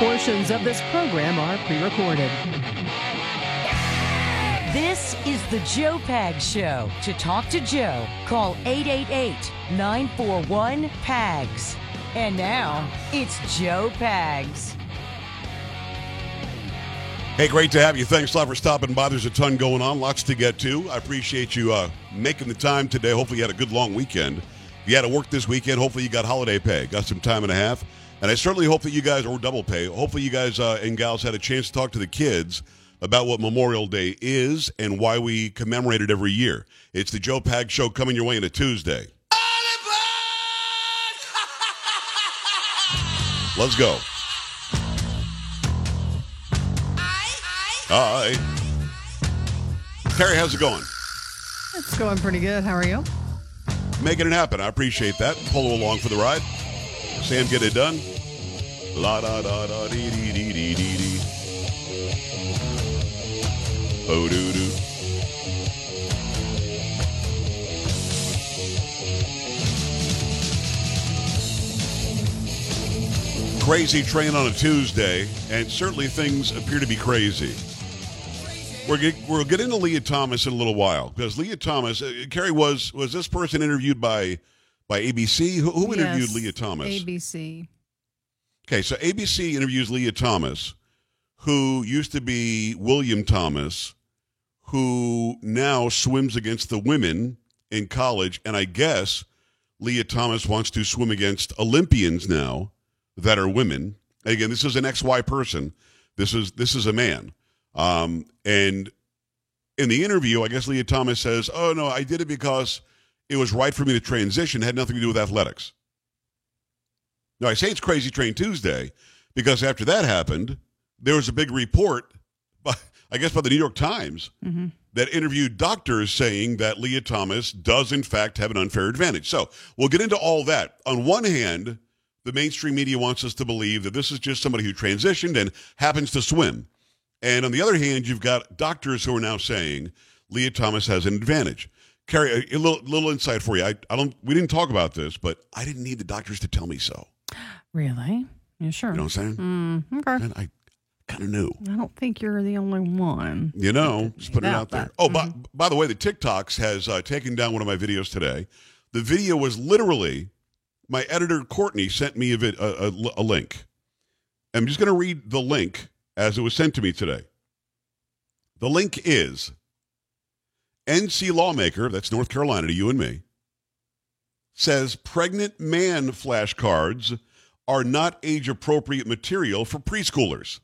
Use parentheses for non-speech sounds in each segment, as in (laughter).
Portions of this program are pre recorded. This is the Joe Pag Show. To talk to Joe, call 888 941 PAGS. And now, it's Joe Pags. Hey, great to have you. Thanks a lot for stopping by. There's a ton going on, lots to get to. I appreciate you uh, making the time today. Hopefully, you had a good long weekend. If you had to work this weekend, hopefully, you got holiday pay, got some time and a half. And I certainly hope that you guys, or double pay, hopefully, you guys uh, and gals had a chance to talk to the kids about what Memorial Day is and why we commemorate it every year. It's the Joe Pag Show coming your way on a Tuesday. Let's go. Hi. Terry, how's it going? It's going pretty good. How are you? Making it happen. I appreciate that. Pull along for the ride. Sam, get it done. La da da da dee dee dee dee dee dee. Oh doo doo. Crazy train on a Tuesday, and certainly things appear to be crazy. We're get, we'll get into Lia Thomas in a little while because Lia Thomas, uh, Carrie was was this person interviewed by by ABC? Who, who interviewed Yes, Lia Thomas? ABC. Okay, so ABC interviews Lia Thomas, who used to be William Thomas, who now swims against the women in college, and I guess Lia Thomas wants to swim against Olympians now that are women. Again, this is an XY person. This is this is a man. Um, and in the interview, I guess Lia Thomas says, "Oh no, I did it because it was right for me to transition. It had nothing to do with athletics." Now I say it's Crazy Train Tuesday because after that happened, there was a big report, by, I guess by the New York Times, mm-hmm. that interviewed doctors saying that Lia Thomas does in fact have an unfair advantage. So we'll get into all that. On one hand, the mainstream media wants us to believe that this is just somebody who transitioned and happens to swim. And on the other hand, you've got doctors who are now saying Lia Thomas has an advantage. Carrie, a, a little, little insight for you. I, I don't. We didn't talk about this, but I didn't need the doctors to tell me so. Really? Yeah, sure. You know what I'm saying? Mm, okay. And I kind of knew. I don't think you're the only one. You know, just put it out there. that. Oh, by, by the way, the TikToks has uh, taken down one of my videos today. The video was literally my editor Courtney sent me a, vid, a, a, a link. I'm just going to read the link as it was sent to me today. The link is NC lawmaker, that's North Carolina to you and me, says pregnant man flashcards are not age appropriate material for preschoolers.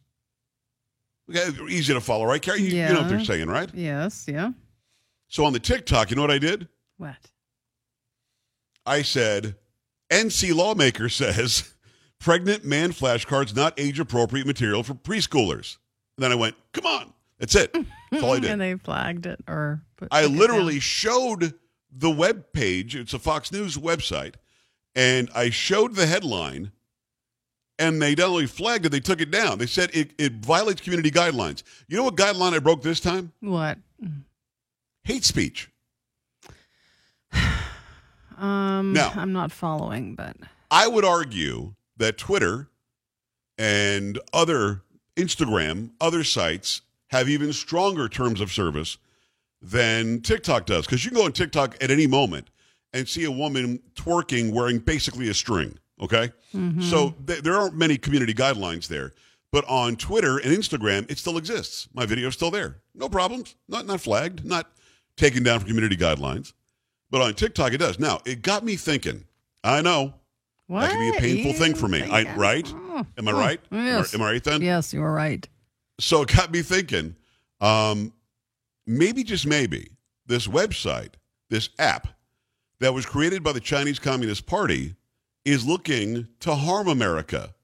Okay, easy to follow, right, Carrie? You, you know what they're saying, right? Yes, yeah. So on the TikTok, you know what I did? What? I said, NC lawmaker says (laughs) pregnant man flashcards not age appropriate material for preschoolers. And then I went, come on. That's it. That's (laughs) all I did. and they flagged it or put I literally showed the web page. It's a Fox News website, and I showed the headline, and they not only flagged it, they took it down. They said it, it violates community guidelines. You know what guideline I broke this time? What? Hate speech. (sighs) Um No. I'm not following, but I would argue that Twitter and other Instagram, other sites have even stronger terms of service than TikTok does. Because you can go on TikTok at any moment and see a woman twerking wearing basically a string. Okay. So th- there aren't many community guidelines there. But on Twitter and Instagram, it still exists. My video's still there. No problems. Not not flagged, not taken down for community guidelines. But on TikTok, it does. Now, it got me thinking. I know what? that can be a painful thing for me. I, right? Oh, Am I oh, right? Yes. Am I right then? Yes, you are right. So it got me thinking. Um, maybe just maybe this website, this app that was created by the Chinese Communist Party, is looking to harm America.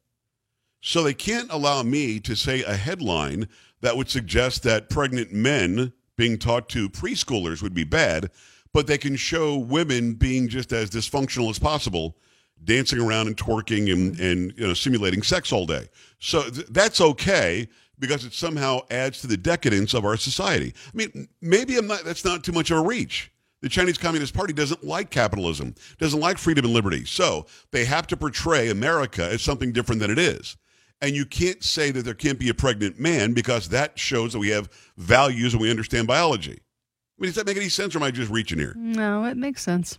So they can't allow me to say a headline that would suggest that pregnant men being taught to preschoolers would be bad, but they can show women being just as dysfunctional as possible, dancing around and twerking and, and you know, simulating sex all day. So th- that's okay because it somehow adds to the decadence of our society. I mean, maybe I'm not, that's not too much of a reach. The Chinese Communist Party doesn't like capitalism, doesn't like freedom and liberty. So they have to portray America as something different than it is. And you can't say that there can't be a pregnant man because that shows that we have values and we understand biology. I mean, does that make any sense or am I just reaching here? No, it makes sense.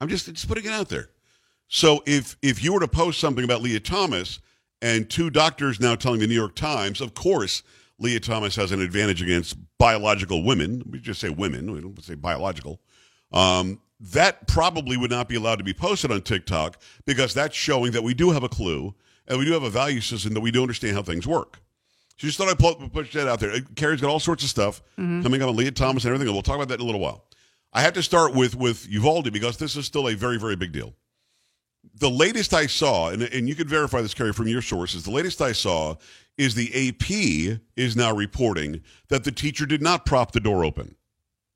I'm just just putting it out there. So if if you were to post something about Lia Thomas and two doctors now telling the New York Times, of course, Lia Thomas has an advantage against biological women. We just say women. We don't say biological. Um, that probably would not be allowed to be posted on TikTok because that's showing that we do have a clue and we do have a value system that we do understand how things work. So just thought I'd pu- push that out there. Carrie's got all sorts of stuff coming up on Lia Thomas and everything, and we'll talk about that in a little while. I have to start with with Uvalde because this is still a very very big deal. The latest I saw, and, and you can verify this, Carrie, from your sources. The latest I saw is the AP is now reporting that the teacher did not prop the door open.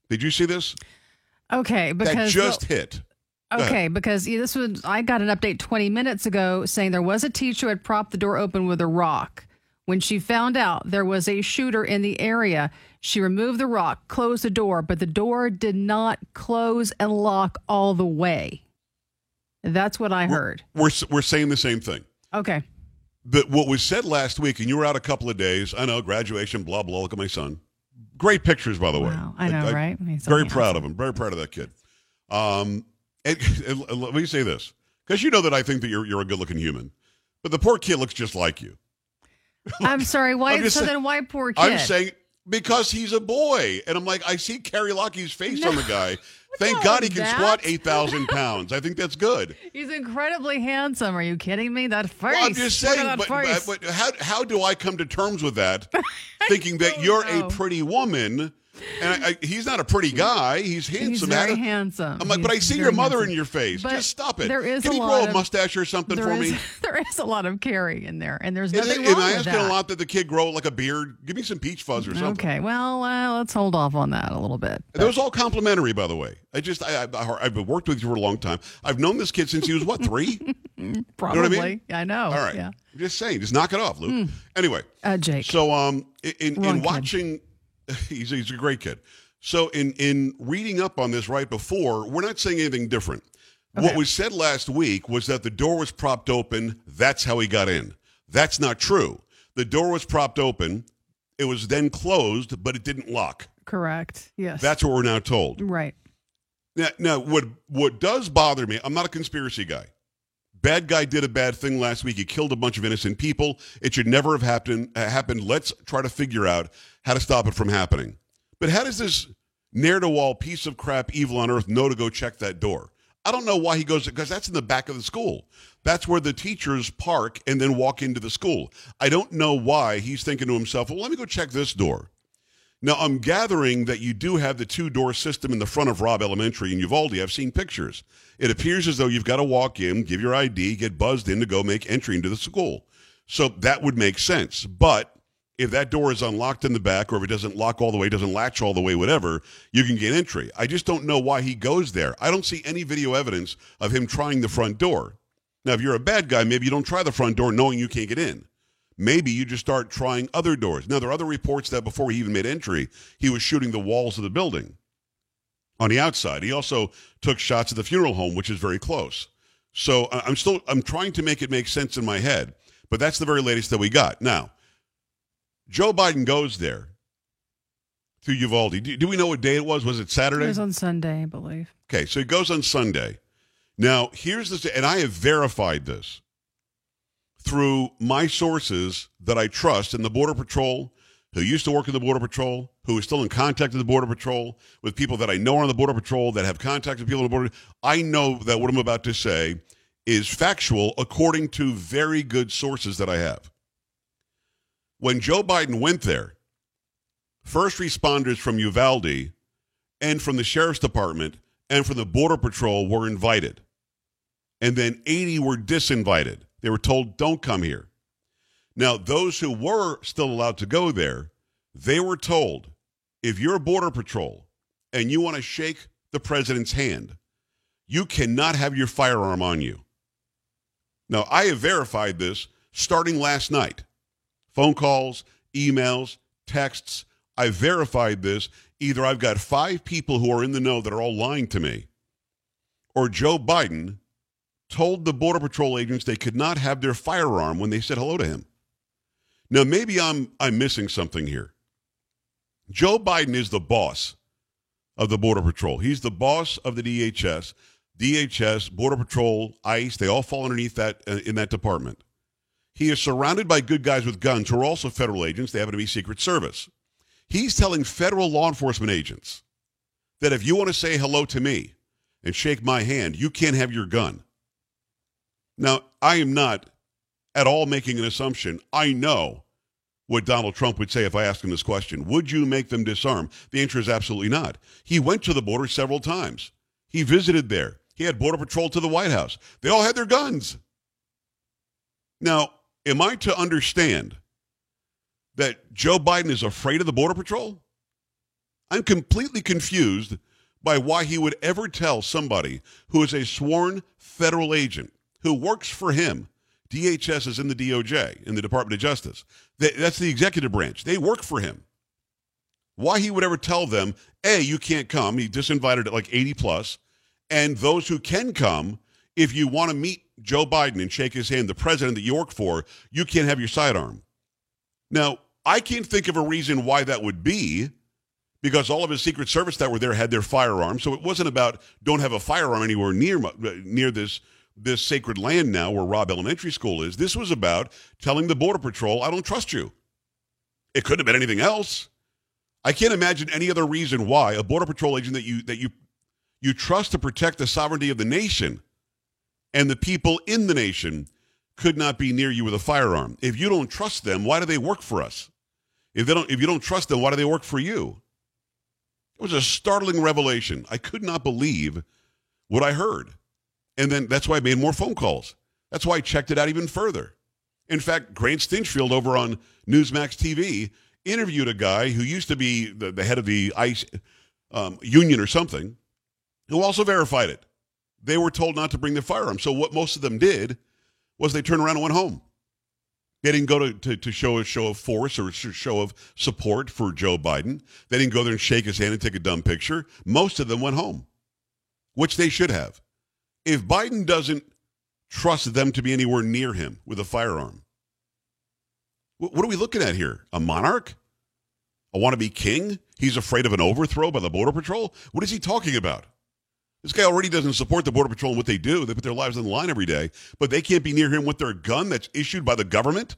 Did you see this? Okay, that because just hit. Okay, because this was I got an update 20 minutes ago saying there was a teacher who had propped the door open with a rock. When she found out there was a shooter in the area, she removed the rock, closed the door, but the door did not close and lock all the way. That's what I heard. We're we're saying the same thing. Okay. But what was said last week, and you were out a couple of days. I know graduation, blah blah. Look at my son. Great pictures, by the way. Wow, I know, right? He's very proud of him. Very proud of that kid. Um, and, (laughs) and let me say this, because you know that I think that you're you're a good looking human, but the poor kid looks just like you. (laughs) I'm sorry. Why? I'm so saying- then why poor kid? I'm saying because he's a boy, and I'm like, I see Carrie Lockie's face on the guy. Thank God he can that? squat (laughs) eight thousand pounds. I think that's good. He's incredibly handsome. Are you kidding me? That face. Well, I'm just saying, that but, but how how do I come to terms with that? (laughs) thinking that you're know. a pretty woman, and I, I, he's not a pretty guy. He's He's handsome. very Adam. handsome. I'm like, but I see your mother handsome. in your face. But Just stop it. there is Can a he lot grow a mustache or something for is- me? (laughs) there is a lot of Carrie in there, and there's nothing it, wrong am I asking that. a lot that the kid grow like a beard? Give me some peach fuzz or something. Okay, well, uh, let's hold off on that a little bit. That was all complimentary, by the way. I just, I, I, I've worked with you for a long time. I've known this kid since he was what three? (laughs) Probably, what I mean? I know. all right, Yeah. I'm just saying, just knock it off, Luke. Anyway, Uh, Jake. so um, in, in, in watching, (laughs) he's he's a great kid. So in in reading up on this right before, we're not saying anything different. What Okay. was said last week was that the door was propped open. That's how he got in. That's not true. The door was propped open. It was then closed, but it didn't lock. Correct. Yes. That's what we're now told. right. Now, now, what what does bother me? I'm not a conspiracy guy. Bad guy did a bad thing last week. He killed a bunch of innocent people. It should never have happened. Uh, happened. Let's try to figure out how to stop it from happening. But how does this near to wall piece of crap, evil on earth, know to go check that door? I don't know why he goes because that's in the back of the school. That's where the teachers park and then walk into the school. I don't know why he's thinking to himself, "Well, let me go check this door." Now, I'm gathering that you do have the two door system in the front of Robb Elementary in Uvalde. I've seen pictures. It appears as though you've got to walk in, give your ID, get buzzed in to go make entry into the school. So that would make sense. But if that door is unlocked in the back or if it doesn't lock all the way, doesn't latch all the way, whatever, you can get entry. I just don't know why he goes there. I don't see any video evidence of him trying the front door. Now, if you're a bad guy, maybe you don't try the front door knowing you can't get in maybe you just start trying other doors. Now, there are other reports that before he even made entry, he was shooting the walls of the building on the outside. He also took shots at the funeral home, which is very close. So I'm still I'm trying to make it make sense in my head, but that's the very latest that we got. Now, Joe Biden goes there to Uvalde. Do, do we know what day it was? Was it Saturday? It was on Sunday, I believe. Okay, so he goes on Sunday. Now, here's the, and I have verified this through my sources that I trust in the Border Patrol, who used to work in the Border Patrol, who is still in contact with the Border Patrol, with people that I know are on the Border Patrol, that have contact with people on the Border. I know that what I'm about to say is factual according to very good sources that I have. When Joe Biden went there, first responders from Uvalde and from the sheriff's department and from the border patrol were invited. And then 80 were disinvited. They were told, don't come here. Now, those who were still allowed to go there, they were told if you're a Border Patrol and you want to shake the president's hand, you cannot have your firearm on you. Now, I have verified this starting last night. Phone calls, emails, texts. I verified this. Either I've got five people who are in the know that are all lying to me, or Joe Biden told the Border Patrol agents they could not have their firearm when they said hello to him. Now, maybe I'm, I'm missing something here. Joe Biden is the boss of the Border Patrol. He's the boss of the DHS. DHS, Border Patrol, ICE, they all fall underneath that uh, in that department. He is surrounded by good guys with guns who are also federal agents. They happen to be Secret Service. He's telling federal law enforcement agents that if you want to say hello to me and shake my hand, you can't have your gun. Now, I am not at all making an assumption. I know what Donald Trump would say if I asked him this question. Would you make them disarm? The answer is absolutely not. He went to the border several times. He visited there. He had Border Patrol to the White House. They all had their guns. Now, am I to understand that Joe Biden is afraid of the Border Patrol? I'm completely confused by why he would ever tell somebody who is a sworn federal agent who works for him. DHS is in the DOJ, in the Department of Justice. That's the executive branch. They work for him. Why he would ever tell them, A, you can't come. He disinvited at like 80 plus. And those who can come, if you want to meet Joe Biden and shake his hand, the president that you work for, you can't have your sidearm. Now, I can't think of a reason why that would be because all of his Secret Service that were there had their firearms. So it wasn't about don't have a firearm anywhere near near this this sacred land now where Robb Elementary School is. This was about telling the Border Patrol, I don't trust you. It couldn't have been anything else. I can't imagine any other reason why a Border Patrol agent that you that you you trust to protect the sovereignty of the nation and the people in the nation could not be near you with a firearm. If you don't trust them, why do they work for us? If they don't if you don't trust them, why do they work for you? It was a startling revelation. I could not believe what I heard. And then that's why I made more phone calls. That's why I checked it out even further. In fact, Grant Stinchfield over on Newsmax TV interviewed a guy who used to be the, the head of the ICE um, union or something, who also verified it. They were told not to bring their firearms. So what most of them did was they turned around and went home. They didn't go to, to, to, show a show of force or a show of support for Joe Biden. They didn't go there and shake his hand and take a dumb picture. Most of them went home, which they should have. If Biden doesn't trust them to be anywhere near him with a firearm, what are we looking at here? A monarch? A wannabe king? He's afraid of an overthrow by the Border Patrol? What is he talking about? This guy already doesn't support the Border Patrol and what they do. They put their lives on the line every day, but they can't be near him with their gun that's issued by the government?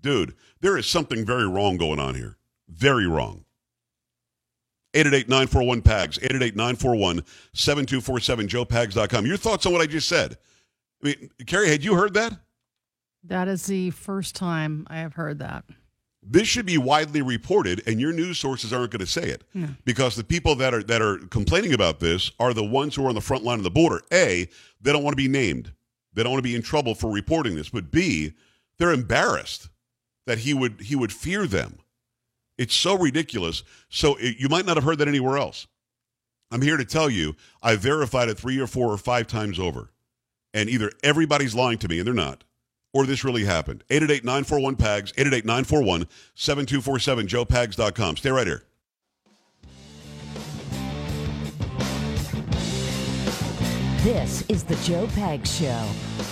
Dude, there is something very wrong going on here. Very wrong. 888-941-PAGS, 888-941-7247, joepags.com. Your thoughts on what I just said? I mean, Carrie, had you heard that? That is the first time I have heard that. This should be widely reported, and your news sources aren't going to say it no. because the people that are that are complaining about this are the ones who are on the front line of the border. A, they don't want to be named; they don't want to be in trouble for reporting this. But B, they're embarrassed that he would he would fear them. It's so ridiculous. So it, you might not have heard that anywhere else. I'm here to tell you, I verified it three or four or five times over, and either everybody's lying to me, and they're not or this really happened. 888-941-PAGS, 888-941-7247, joepags.com. Stay right here. This is the Joe Pags Show.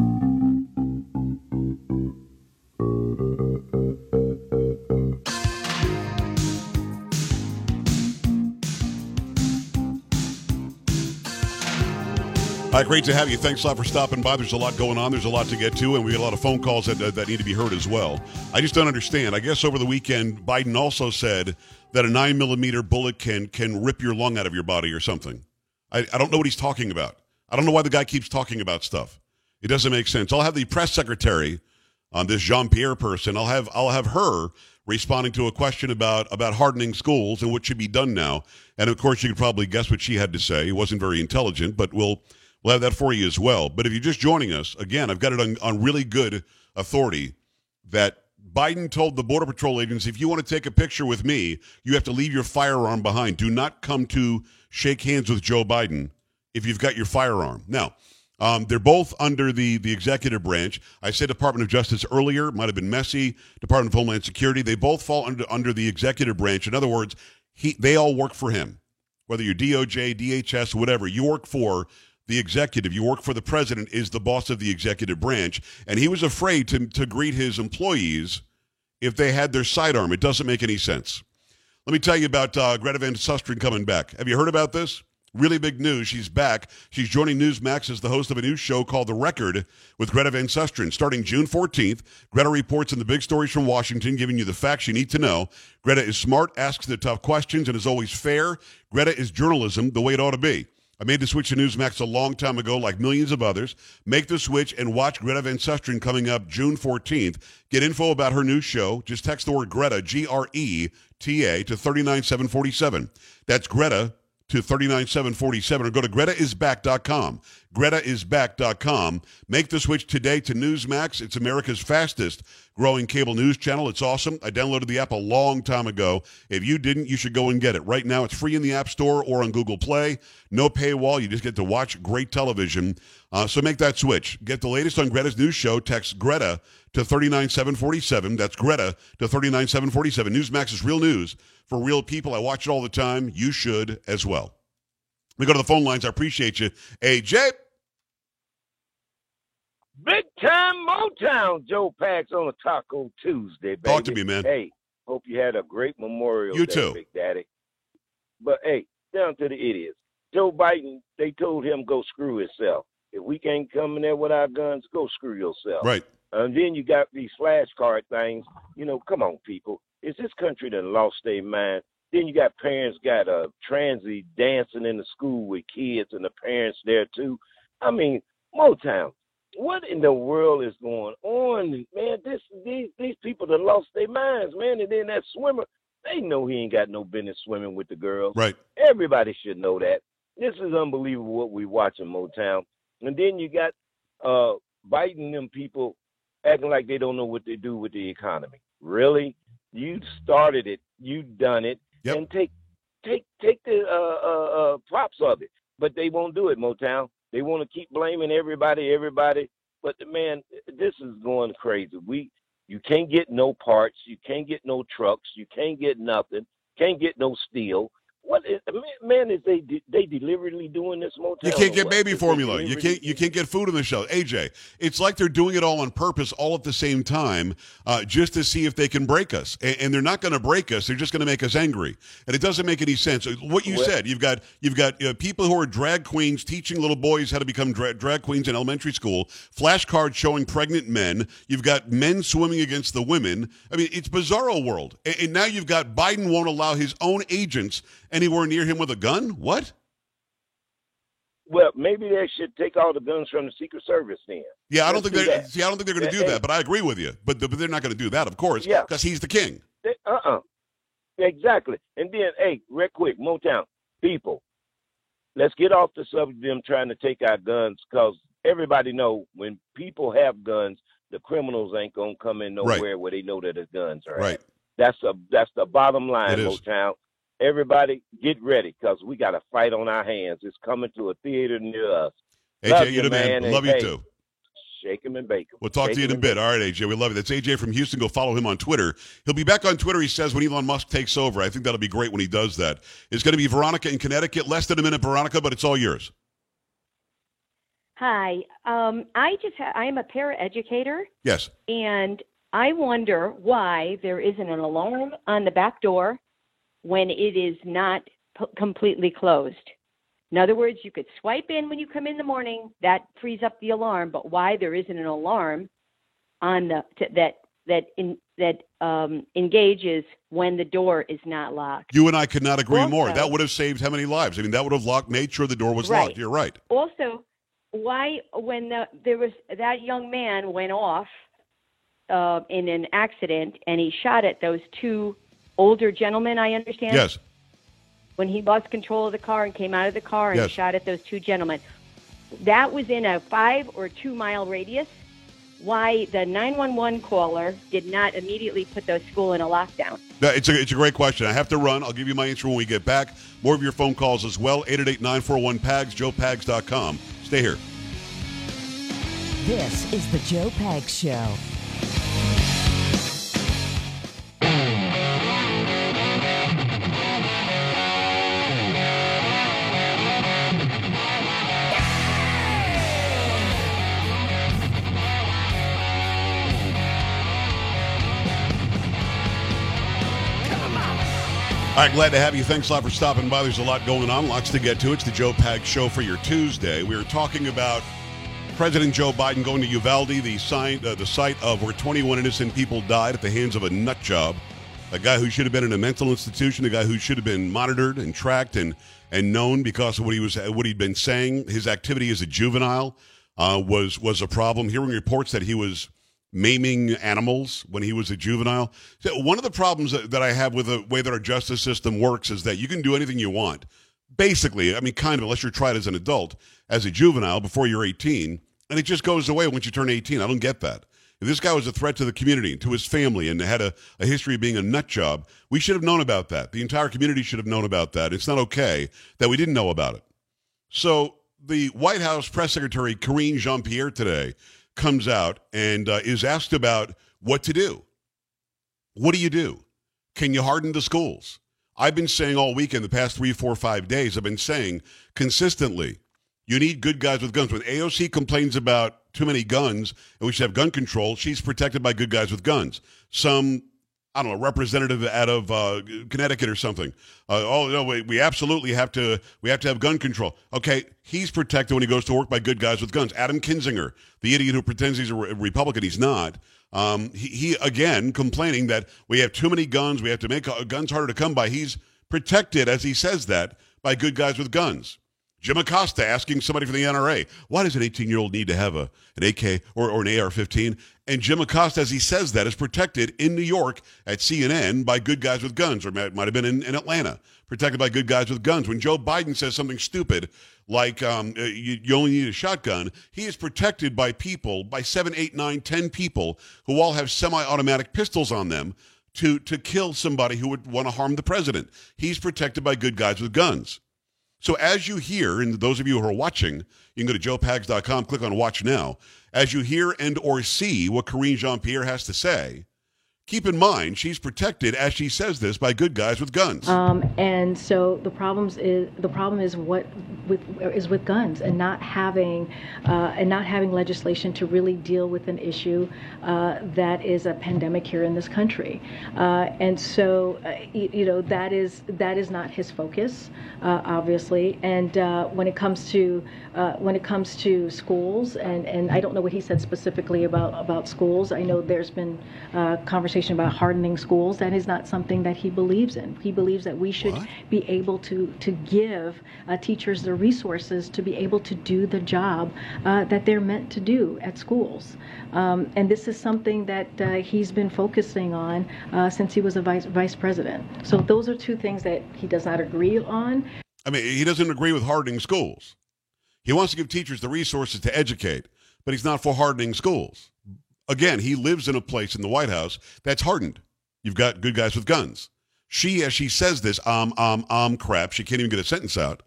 Right, great to have you. Thanks a lot for stopping by. There's a lot going on. There's a lot to get to, and we got a lot of phone calls that, that need to be heard as well. I just don't understand. I guess over the weekend, Biden also said that a nine millimeter bullet can can rip your lung out of your body or something. I, I don't know what he's talking about. I don't know why the guy keeps talking about stuff. It doesn't make sense. I'll have the press secretary on this Jean Pierre person. I'll have I'll have her responding to a question about about hardening schools and what should be done now. And of course, you could probably guess what she had to say. It wasn't very intelligent, but we'll We'll have that for you as well. But if you're just joining us, again, I've got it on, on really good authority that Biden told the Border Patrol agents if you want to take a picture with me, you have to leave your firearm behind. Do not come to shake hands with Joe Biden if you've got your firearm. Now, um, they're both under the, the executive branch. I said Department of Justice earlier, might have been messy. Department of Homeland Security, they both fall under, under the executive branch. In other words, he, they all work for him. Whether you're DOJ, DHS, whatever, you work for the executive. You work for the president, is the boss of the executive branch. And he was afraid to, to greet his employees if they had their sidearm. It doesn't make any sense. Let me tell you about uh, Greta Van Susteren coming back. Have you heard about this? Really big news. She's back. She's joining Newsmax as the host of a new show called The Record with Greta Van Susteren. Starting June 14th, Greta reports in the big stories from Washington, giving you the facts you need to know. Greta is smart, asks the tough questions, and is always fair. Greta is journalism the way it ought to be. I made the switch to Newsmax a long time ago, like millions of others. Make the switch and watch Greta Van Susteren coming up June 14th. Get info about her new show. Just text the word Greta, G R E T A, to 39747. That's Greta to 39747 or go to gretaisback.com. gretaisback.com. Make the switch today to Newsmax. It's America's fastest growing cable news channel. It's awesome. I downloaded the app a long time ago. If you didn't, you should go and get it. Right now, it's free in the App Store or on Google Play. No paywall. You just get to watch great television. Uh, so make that switch. Get the latest on Greta's news show. Text Greta to 39747. That's Greta to 39747. Newsmax is real news for real people. I watch it all the time. You should as well. We go to the phone lines. I appreciate you. AJ. Big time Motown, Joe Pags on a Taco Tuesday, baby. Talk to me, man. Hey, hope you had a great Memorial You Day, too. Big Daddy. But hey, down to the idiots. Joe Biden, they told him go screw himself. If we can't come in there with our guns, go screw yourself. Right. And then you got these flashcard things. You know, come on, people. Is this country that lost their mind? Then you got parents got a uh, transy dancing in the school with kids and the parents there too. I mean, Motown. What in the world is going on, man? This these these people that lost their minds, man. And then that swimmer, they know he ain't got no business swimming with the girls. Right. Everybody should know that. This is unbelievable what we watching Motown. And then you got uh Biden them people acting like they don't know what they do with the economy. Really? You started it. You done it. Yep. And take take take the uh, uh, uh, props of it. But they won't do it, Motown. They want to keep blaming everybody, everybody. But man, this is going crazy. We you can't get no parts, you can't get no trucks, you can't get nothing, can't get no steel. What is, man is they they deliberately doing this Motown? You can't get baby formula. You can't you can't get food in the show. AJ, it's like they're doing it all on purpose, all at the same time, uh, just to see if they can break us. And, and they're not going to break us. They're just going to make us angry. And it doesn't make any sense. What you Well- said, you've got you've got uh, people who are drag queens teaching little boys how to become dra- drag queens in elementary school. Flashcards showing pregnant men. You've got men swimming against the women. I mean, it's bizarro world. And, and now you've got Biden won't allow his own agents anywhere near him with a gun. What? Well, maybe they should take all the guns from the Secret Service then. Yeah, I don't Let's think do they're that. see. I don't think they're going to do that. But I agree with you. But, but they're not going to do that, of course, Yeah. because he's the king. They, uh-uh. Exactly. And then, hey, real quick, Motown, people, let's get off the subject of them trying to take our guns because everybody know when people have guns, the criminals ain't going to come in Right. nowhere where they know that the guns are at. Right. That's a that's the bottom line, Motown. Everybody, get ready because we got a fight on our hands. It's coming to a theater near us. AJ, Love you're the man. man, Love you hey, too. him and bake 'em. We'll talk Shake to you in a bit. All right, AJ, we love you. That's AJ from Houston. Go follow him on Twitter. He'll be back on Twitter. He says when Elon Musk takes over. I think that'll be great when he does that. It's going to be Veronica in Connecticut. Less than a minute, Veronica, but it's all yours. Hi. Um, I just ha- I am a paraeducator, Yes. and I wonder why there isn't an alarm on the back door when it is not p- completely closed. In other words, you could swipe in when you come in the morning. That frees up the alarm. But why there isn't an alarm on the to, that that in that um, engages when the door is not locked? You and I could not agree Also- more. That would have saved how many lives? I mean, that would have locked, made sure the door was Right. locked. You're right. Also, why when the, there was that young man went off uh, in an accident and he shot at those two older gentleman, I understand. Yes. when he lost control of the car and came out of the car and Yes. shot at those two gentlemen. That was in a five or two mile radius. Why the 911 caller did not immediately put those school in a lockdown? No, It's a, it's a great question. I have to run. I'll give you my answer when we get back. More of your phone calls as well. 888-941-PAGS, joepags.com. Stay here. This is the Joe Pags Show. Right, glad to have you. Thanks a lot for stopping by. There's a lot going on, lots to get to. It's the Joe Pag Show for your Tuesday. We were talking about President Joe Biden going to Uvalde, the, uh, the site of where 21 innocent people died at the hands of a nut job, a guy who should have been in a mental institution, a guy who should have been monitored and tracked and and known because of what he was what he'd been saying. His activity as a juvenile uh, was was a problem. Hearing reports that he was maiming animals when he was a juvenile. So one of the problems that, that I have with the way that our justice system works is that you can do anything you want. Basically, I mean, kind of, unless you're tried as an adult, as a juvenile before you're 18, and it just goes away once you turn 18. I don't get that. If this guy was a threat to the community, to his family, and had a, a history of being a nut job, we should have known about that. The entire community should have known about that. It's not okay that we didn't know about it. So the White House press secretary Karine Jean Pierre today comes out and uh, is asked about what to do. What do you do? Can you harden the schools? I've been saying all week, weekend, the past three, four, five days, I've been saying consistently, you need good guys with guns. When AOC complains about too many guns and we should have gun control, she's protected by good guys with guns. Some I don't know, a representative out of uh, Connecticut or something. Uh, oh no, we, we absolutely have to we have to have gun control. Okay, he's protected when he goes to work by good guys with guns. Adam Kinzinger, the idiot who pretends he's a re- Republican, he's not. Um, he, he again complaining that we have too many guns. We have to make uh, guns harder to come by. He's protected, as he says that, by good guys with guns. Jim Acosta asking somebody from the NRA, why does an 18 year old need to have a, an AK or, or an AR 15? And Jim Acosta, as he says that, is protected in New York at CNN by good guys with guns, or might have been in, in Atlanta, protected by good guys with guns. When Joe Biden says something stupid like um, uh, you, you only need a shotgun, he is protected by people, by seven, eight, nine, ten people who all have semi automatic pistols on them to, to kill somebody who would want to harm the president. He's protected by good guys with guns. So as you hear, and those of you who are watching, you can go to joepags.com, click on watch now. As you hear and or see what Karine Jean-Pierre has to say, keep in mind she's protected as she says this by good guys with guns. Um, and so the problems is the problem is what with is with guns and not having uh, and not having legislation to really deal with an issue uh, that is a pandemic here in this country. Uh, and so uh, you, you know that is that is not his focus, uh, obviously. And uh, when it comes to when it comes to schools and and I don't know what he said specifically about about schools. I know there's been uh, conversation about hardening schools. That is not something that he believes in. He believes that we should What? be able to to give uh, teachers the resources to be able to do the job uh, that they're meant to do at schools. Um, and this is something that uh, he's been focusing on uh, since he was a vice vice president. So those are two things that he does not agree on. I mean, he doesn't agree with hardening schools. He wants to give teachers the resources to educate, but he's not for hardening schools. Again, he lives in a place in the White House that's hardened. You've got good guys with guns. She, as she says this, um, um, um, crap, she can't even get a sentence out.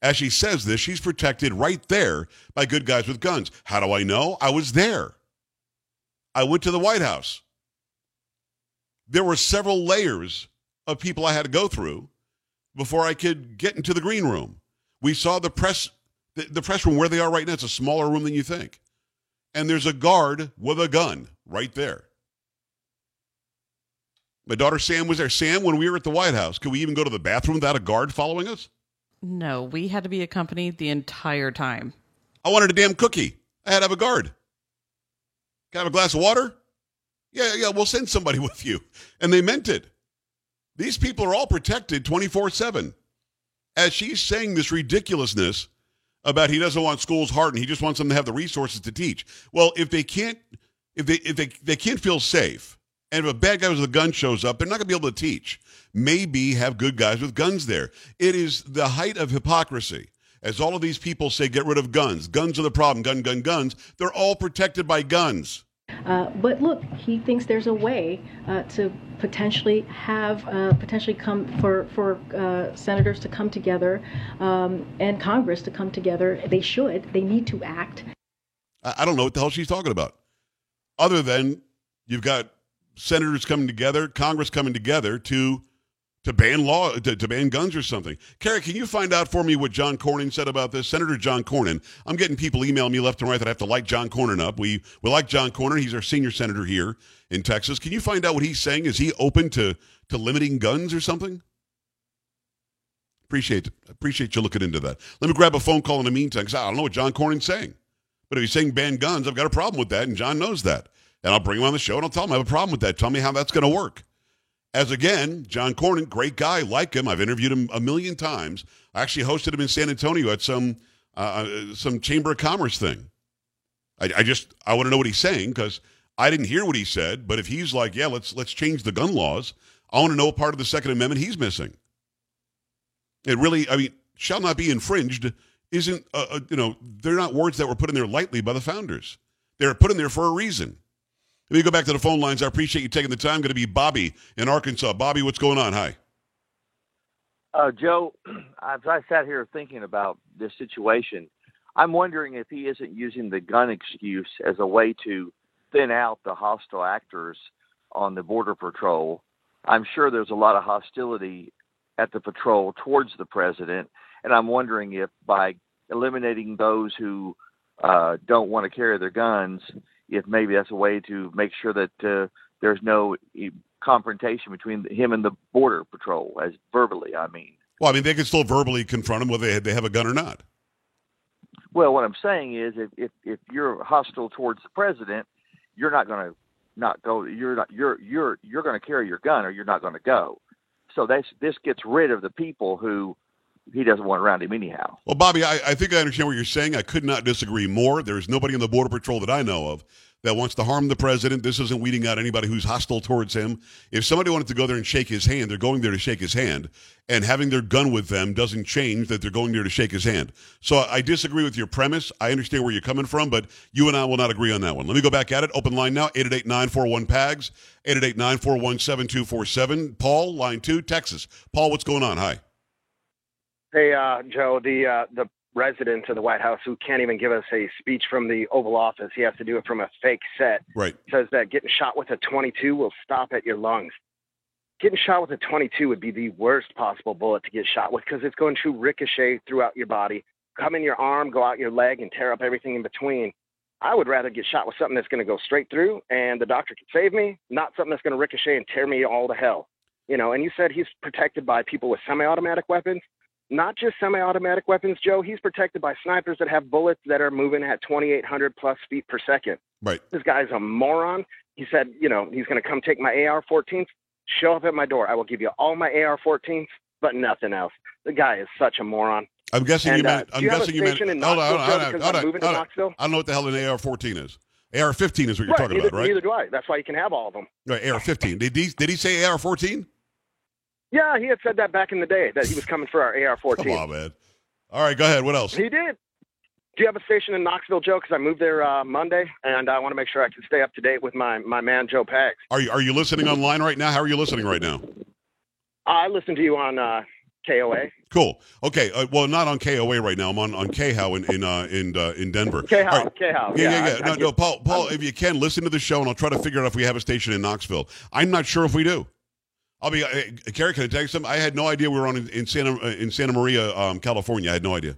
As she says this, she's protected right there by good guys with guns. How do I know? I was there. I went to the White House. There were several layers of people I had to go through before I could get into the green room. We saw the press the, the press room where they are right now. It's a smaller room than you think. And there's a guard with a gun right there. My daughter Sam was there. Sam, when we were at the White House, could we even go to the bathroom without a guard following us? No, we had to be accompanied the entire time. I wanted a damn cookie. I had to have a guard. Can I have a glass of water? Yeah, yeah, we'll send somebody (laughs) with you. And they meant it. These people are all protected 24 7. As she's saying this ridiculousness about he doesn't want schools hardened, he just wants them to have the resources to teach. Well, if they can't, if they if they, they can't feel safe, and if a bad guy with a gun shows up, they're not going to be able to teach. Maybe have good guys with guns there. It is the height of hypocrisy. As all of these people say, get rid of guns. Guns are the problem. Gun, gun, guns. They're all protected by guns. Uh, but look, he thinks there's a way uh, to potentially have uh, potentially come for for uh, senators to come together um, and Congress to come together. They should. They need to act. I, I don't know what the hell she's talking about. Other than you've got senators coming together, Congress coming together to to ban law to, to, ban guns or something. Carrie, can you find out for me what John Cornyn said about this? Senator John Cornyn. I'm getting people emailing me left and right that I have to like John Cornyn up. We we like John Cornyn. He's our senior senator here in Texas. Can you find out what he's saying? Is he open to to limiting guns or something? Appreciate appreciate you looking into that. Let me grab a phone call in the meantime because I don't know what John Cornyn's saying. But if he's saying ban guns, I've got a problem with that, and John knows that. And I'll bring him on the show and I'll tell him I have a problem with that. Tell me how that's going to work. As again, John Cornyn, great guy, like him. I've interviewed him a million times. I actually hosted him in San Antonio at some uh, uh some Chamber of Commerce thing. I, I just I want to know what he's saying because I didn't hear what he said. But if he's like, yeah, let's let's change the gun laws, I want to know what part of the Second Amendment he's missing. It really, I mean, shall not be infringed. Isn't uh, uh, you know? They're not words that were put in there lightly by the founders. They're put in there for a reason. Let me go back to the phone lines. I appreciate you taking the time. Going to be Bobby in Arkansas. Bobby, what's going on? Hi. Uh, Joe, (clears throat) as I sat here thinking about this situation, I'm wondering if he isn't using the gun excuse as a way to thin out the hostile actors on the Border Patrol. I'm sure there's a lot of hostility at the patrol towards the president, and I'm wondering if by eliminating those who uh, don't want to carry their guns, if maybe that's a way to make sure that uh, there's no confrontation between him and the border patrol, as verbally, I mean. Well, I mean, they can still verbally confront him whether they, they have a gun or not. Well, what I'm saying is, if if, if you're hostile towards the president, you're not going to not go. You're not. You're you're you're going to carry your gun, or you're not going to go. So this this gets rid of the people who he doesn't want around him anyhow. Well, Bobby, I, I think I understand what you're saying. I could not disagree more. There's nobody in the Border Patrol that I know of that wants to harm the president. This isn't weeding out anybody who's hostile towards him. If somebody wanted to go there and shake his hand, they're going there to shake his hand. And having their gun with them doesn't change that they're going there to shake his hand. So I disagree with your premise. I understand where you're coming from, but you and I will not agree on that one. Let me go back at it. Open line now, 888-941-PAGS, 888-941-7247. Paul, line two, Texas. Paul, what's going on? Hi. Hey, uh, Joe, the uh, the resident of the White House who can't even give us a speech from the Oval Office. He has to do it from a fake set. Right. Says that getting shot with a 22 will stop at your lungs. Getting shot with a 22 would be the worst possible bullet to get shot with because it's going to ricochet throughout your body, come in your arm, go out your leg, and tear up everything in between. I would rather get shot with something that's going to go straight through and the doctor can save me, not something that's going to ricochet and tear me all to hell. You know, and you said he's protected by people with semi automatic weapons not just semi-automatic weapons, Joe. He's protected by snipers that have bullets that are moving at 2,800 plus feet per second. Right. This guy's a moron. He said, you know, he's going to come take my AR-14s, show up at my door. I will give you all my AR-14s, but nothing else. The guy is such a moron. I'm guessing and, you meant. Uh, I'm you guessing you meant. Hold on, hold on, hold on, hold hold on, hold on. I don't know what the hell an AR-14 is. AR-15 is what you're right, talking neither, about, right? Neither do I. That's why you can have all of them. Right, AR-15. Did he, did he say AR-14? Yeah, he had said that back in the day that he was coming for our AR-14. Come on, man. All right, go ahead. What else? He did. Do you have a station in Knoxville, Joe? Because I moved there uh, Monday, and I want to make sure I can stay up to date with my, my man Joe Pags. Are you are you listening online right now? How are you listening right now? I listen to you on uh, KOA. Cool. Okay. Uh, well, not on KOA right now. I'm on on KHOW in in uh, in uh, in Denver. KHOW. Right. KHOW. Yeah, yeah, yeah. I- I no, get- no, Paul, Paul, if you can listen to the show, and I'll try to figure out if we have a station in Knoxville. I'm not sure if we do. I'll be. Uh, Carrie, can I tell you something? I had no idea we were on in, in Santa uh, in Santa Maria, um, California. I had no idea.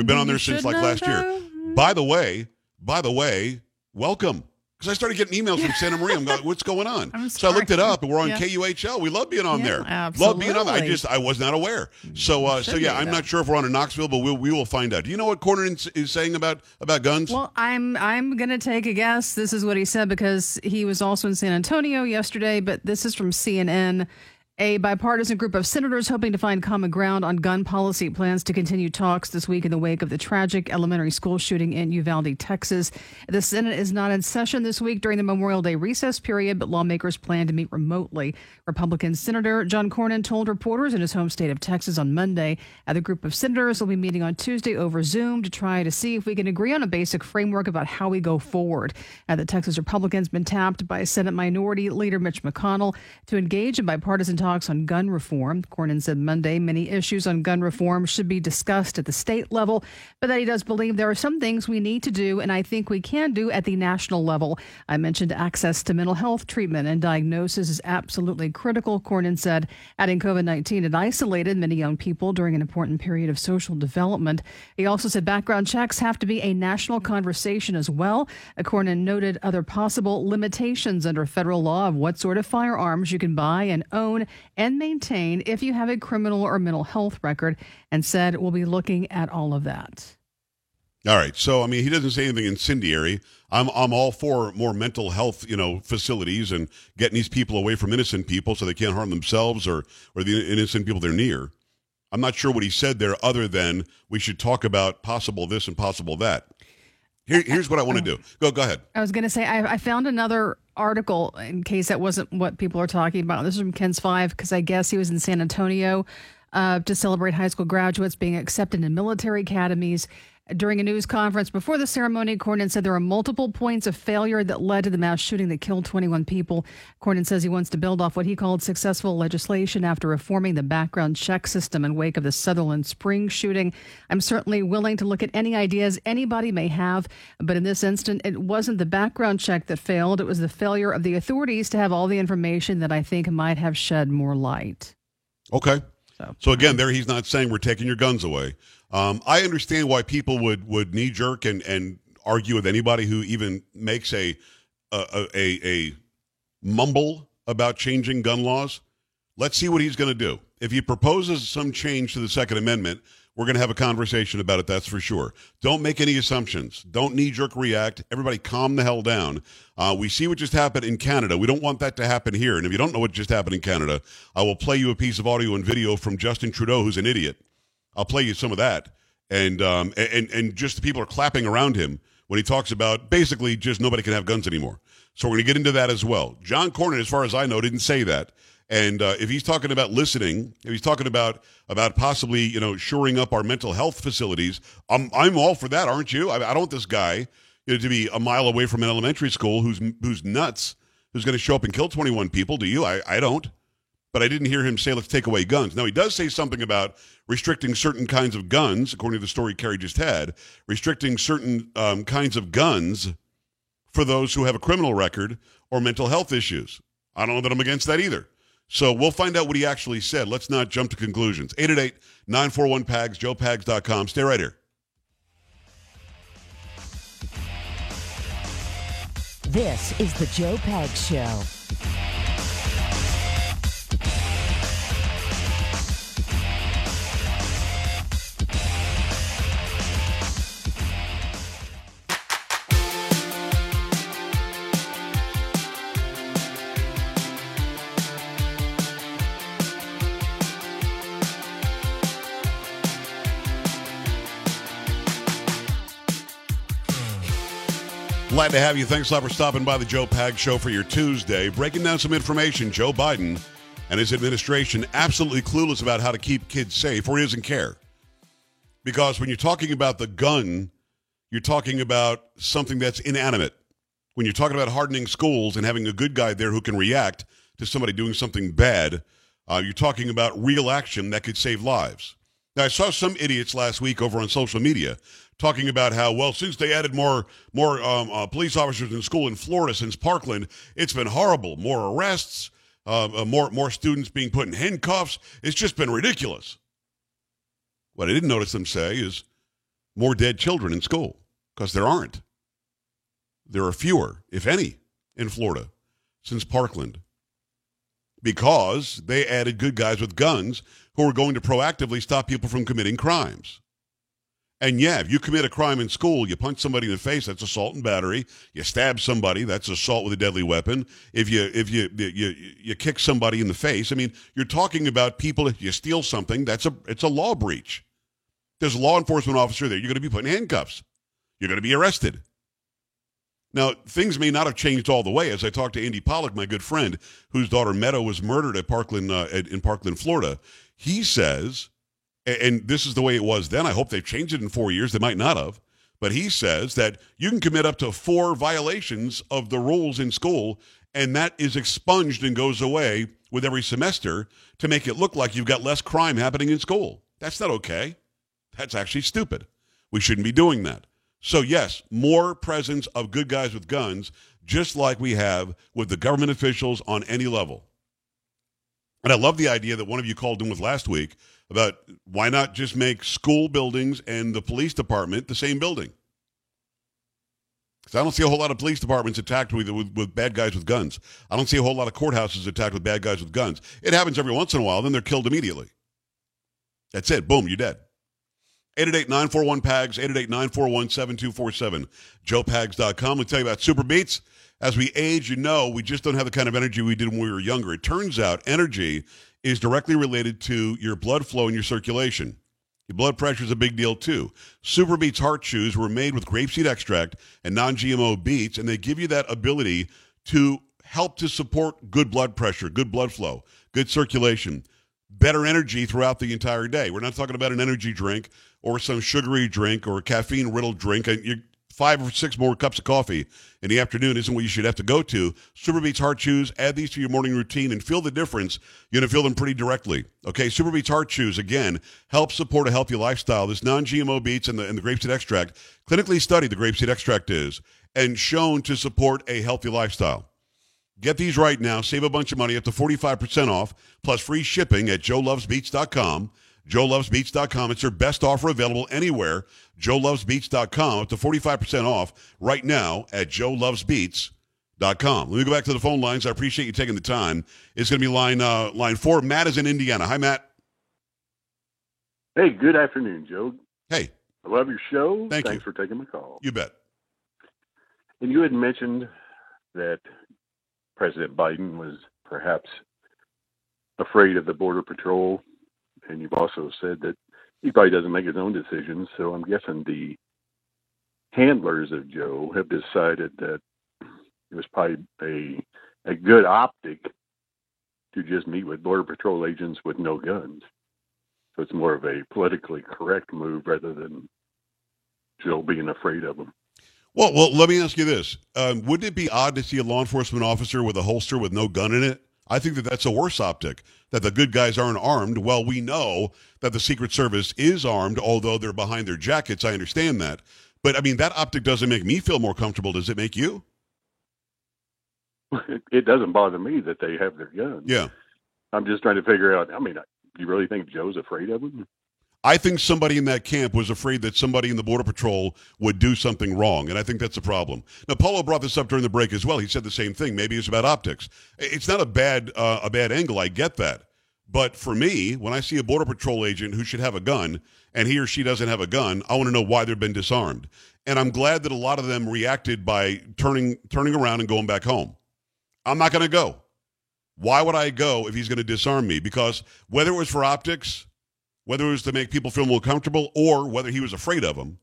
We've been on there since like last year. By the way, by the way, welcome. Because I started getting emails from Santa Maria. I'm going, what's going on? (laughs) So I looked it up, and we're on Yeah. KUHL. We love being on Yeah, there. Love being on there. I just I was not aware. So uh, so yeah, be, I'm though. not sure if we're on in Knoxville, but we'll, we will find out. Do you know what Cornyn is, is saying about about guns? Well, I'm I'm gonna take a guess. This is what he said because he was also in San Antonio yesterday. But this is from CNN. A bipartisan group of senators hoping to find common ground on gun policy plans to continue talks this week in the wake of the tragic elementary school shooting in Uvalde, Texas. The Senate is not in session this week during the Memorial Day recess period, but lawmakers plan to meet remotely. Republican Senator John Cornyn told reporters in his home state of Texas on Monday the group of senators will be meeting on Tuesday over Zoom to try to see if we can agree on a basic framework about how we go forward. Uh, the Texas Republicans been tapped by Senate Minority Leader Mitch McConnell to engage in bipartisan talks on gun reform. Cornyn said Monday many issues on gun reform should be discussed at the state level, but that he does believe there are some things we need to do and I think we can do at the national level. I mentioned access to mental health treatment and diagnosis is absolutely critical, Cornyn said, adding COVID 19 had isolated many young people during an important period of social development. He also said background checks have to be a national conversation as well. Cornyn noted other possible limitations under federal law of what sort of firearms you can buy and own and maintain if you have a criminal or mental health record, and said we'll be looking at all of that. All right. So I mean, he doesn't say anything incendiary. I'm I'm all for more mental health, you know, facilities and getting these people away from innocent people so they can't harm themselves or or the innocent people they're near. I'm not sure what he said there, other than we should talk about possible this and possible that. Here, here's what I want to do. Go go ahead. I was going to say, I, I found another article in case that wasn't what people are talking about. This is from KENS Five because I guess he was in San Antonio uh, to celebrate high school graduates being accepted in military academies. During a news conference before the ceremony, Cornyn said there are multiple points of failure that led to the mass shooting that killed 21 people. Cornyn says he wants to build off what he called successful legislation after reforming the background check system in wake of the Sutherland Springs shooting. I'm certainly willing to look at any ideas anybody may have, but in this instance, it wasn't the background check that failed. It was the failure of the authorities to have all the information that I think might have shed more light. Okay. So, So again, um, there he's not saying we're taking your guns away. Um, I understand why people would would knee jerk and and argue with anybody who even makes a a a, a mumble about changing gun laws. Let's see what he's going to do. If he proposes some change to the Second Amendment, we're going to have a conversation about it. That's for sure. Don't make any assumptions. Don't knee jerk react. Everybody, calm the hell down. Uh, we see what just happened in Canada. We don't want that to happen here. And if you don't know what just happened in Canada, I will play you a piece of audio and video from Justin Trudeau, who's an idiot. I'll play you some of that, and um, and and just the people are clapping around him when he talks about basically just nobody can have guns anymore. So we're going to get into that as well. John Cornyn, as far as I know, didn't say that. And uh, if he's talking about listening, if he's talking about about possibly you know shoring up our mental health facilities, I'm I'm all for that, aren't you? I, I don't want this guy you know, to be a mile away from an elementary school who's who's nuts, who's going to show up and kill 21 people. Do you? I, I don't but I didn't hear him say, let's take away guns. Now, he does say something about restricting certain kinds of guns, according to the story Kerry just had, restricting certain um, kinds of guns for those who have a criminal record or mental health issues. I don't know that I'm against that either. So we'll find out what he actually said. Let's not jump to conclusions. 888 941 PAGS, joepags.com. Stay right here. This is the Joe Pags Show. Glad to have you. Thanks a lot for stopping by the Joe Pags Show for your Tuesday. Breaking down some information. Joe Biden and his administration absolutely clueless about how to keep kids safe, or he doesn't care. Because when you're talking about the gun, you're talking about something that's inanimate. When you're talking about hardening schools and having a good guy there who can react to somebody doing something bad, uh, you're talking about real action that could save lives. Now, I saw some idiots last week over on social media talking about how, well, since they added more more um, uh, police officers in school in Florida since Parkland, it's been horrible. More arrests, uh, uh, more more students being put in handcuffs. It's just been ridiculous. What I didn't notice them say is more dead children in school because there aren't. There are fewer, if any, in Florida since Parkland because they added good guys with guns who are going to proactively stop people from committing crimes. And yeah, if you commit a crime in school, you punch somebody in the face, that's assault and battery. You stab somebody, that's assault with a deadly weapon. If you if you you you kick somebody in the face, I mean, you're talking about people. If you steal something, that's a it's a law breach. There's a law enforcement officer there. You're going to be put in handcuffs. You're going to be arrested. Now, things may not have changed all the way. As I talked to Andy Pollack, my good friend, whose daughter Meadow was murdered at Parkland uh, in Parkland, Florida, he says, and this is the way it was then. I hope they've changed it in four years. They might not have, but he says that you can commit up to four violations of the rules in school, and that is expunged and goes away with every semester to make it look like you've got less crime happening in school. That's not okay. That's actually stupid. We shouldn't be doing that. So, yes, more presence of good guys with guns, just like we have with the government officials on any level. And I love the idea that one of you called in with last week about why not just make school buildings and the police department the same building? Because I don't see a whole lot of police departments attacked with, with, with, bad guys with guns. I don't see a whole lot of courthouses attacked with bad guys with guns. It happens every once in a while, then they're killed immediately. That's it. Boom, you're dead. 888-941-PAGS, 888-941-7247, joepags.com. We tell you about Super Beets. As we age, you know, we just don't have the kind of energy we did when we were younger. It turns out energy is directly related to your blood flow and your circulation. Your blood pressure is a big deal too. Super Beets Heart Chews were made with grapeseed extract and non-GMO beets, and they give you that ability to help to support good blood pressure, good blood flow, good circulation, better energy throughout the entire day. We're not talking about an energy drink or some sugary drink or a caffeine riddled drink. You, five or six more cups of coffee in the afternoon isn't what you should have to go to. Super Beets Heart Chews, add these to your morning routine and feel the difference. You're going to feel them pretty directly. Okay, Super Beets Heart Chews, again, help support a healthy lifestyle. This non GMO beets and the, and the grapeseed extract, clinically studied, the grapeseed extract is, and shown to support a healthy lifestyle. Get these right now. Save a bunch of money, up to 45% off, plus free shipping at joelovesbeets.com joelovesbeets.com. It's their best offer available anywhere. joelovesbeets.com, up to 45% off right now at joelovesbeets.com. Let me go back to the phone lines. I appreciate you taking the time. It's going to be line uh, line four. Matt is in Indiana. Hi, Matt. Hey, good afternoon, Joe. Hey. I love your show. Thank Thanks you. for taking my call. You bet. And you had mentioned that President Biden was perhaps afraid of the Border Patrol and you've also said that he probably doesn't make his own decisions. So I'm guessing the handlers of Joe have decided that it was probably a a good optic to just meet with border patrol agents with no guns. So it's more of a politically correct move rather than Joe being afraid of them. Well, well, let me ask you this: um, Wouldn't it be odd to see a law enforcement officer with a holster with no gun in it? I think that that's a worse optic, that the good guys aren't armed. Well, we know that the Secret Service is armed, although they're behind their jackets. I understand that. But I mean, that optic doesn't make me feel more comfortable. Does it make you? (laughs) It doesn't bother me that they have their guns. Yeah. I'm just trying to figure out. I mean, do you really think Joe's afraid of them? I think somebody in that camp was afraid that somebody in the Border Patrol would do something wrong, and I think that's a problem. Now, Paulo brought this up during the break as well. He said the same thing. Maybe it's about optics. It's not a bad uh, a bad angle. I get that, but for me, when I see a Border Patrol agent who should have a gun and he or she doesn't have a gun, I want to know why they've been disarmed. And I'm glad that a lot of them reacted by turning turning around and going back home. I'm not going to go. Why would I go if he's going to disarm me? Because whether it was for optics whether it was to make people feel more comfortable or whether he was afraid of them.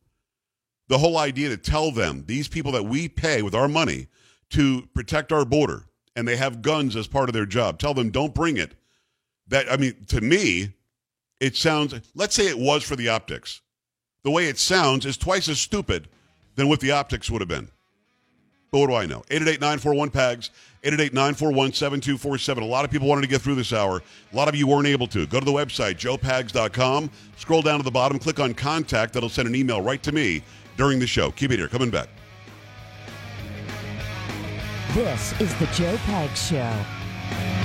The whole idea to tell them, these people that we pay with our money to protect our border, and they have guns as part of their job, tell them don't bring it. That, I mean, to me, it sounds, let's say it was for the optics. The way it sounds is twice as stupid than what the optics would have been. But what do I know? 888-941-PAGS, 888-941-7247. A lot of people wanted to get through this hour. A lot of you weren't able to. Go to the website, joepags.com. Scroll down to the bottom, click on contact. That'll send an email right to me during the show. Keep it here. Coming back. This is the Joe Pags Show.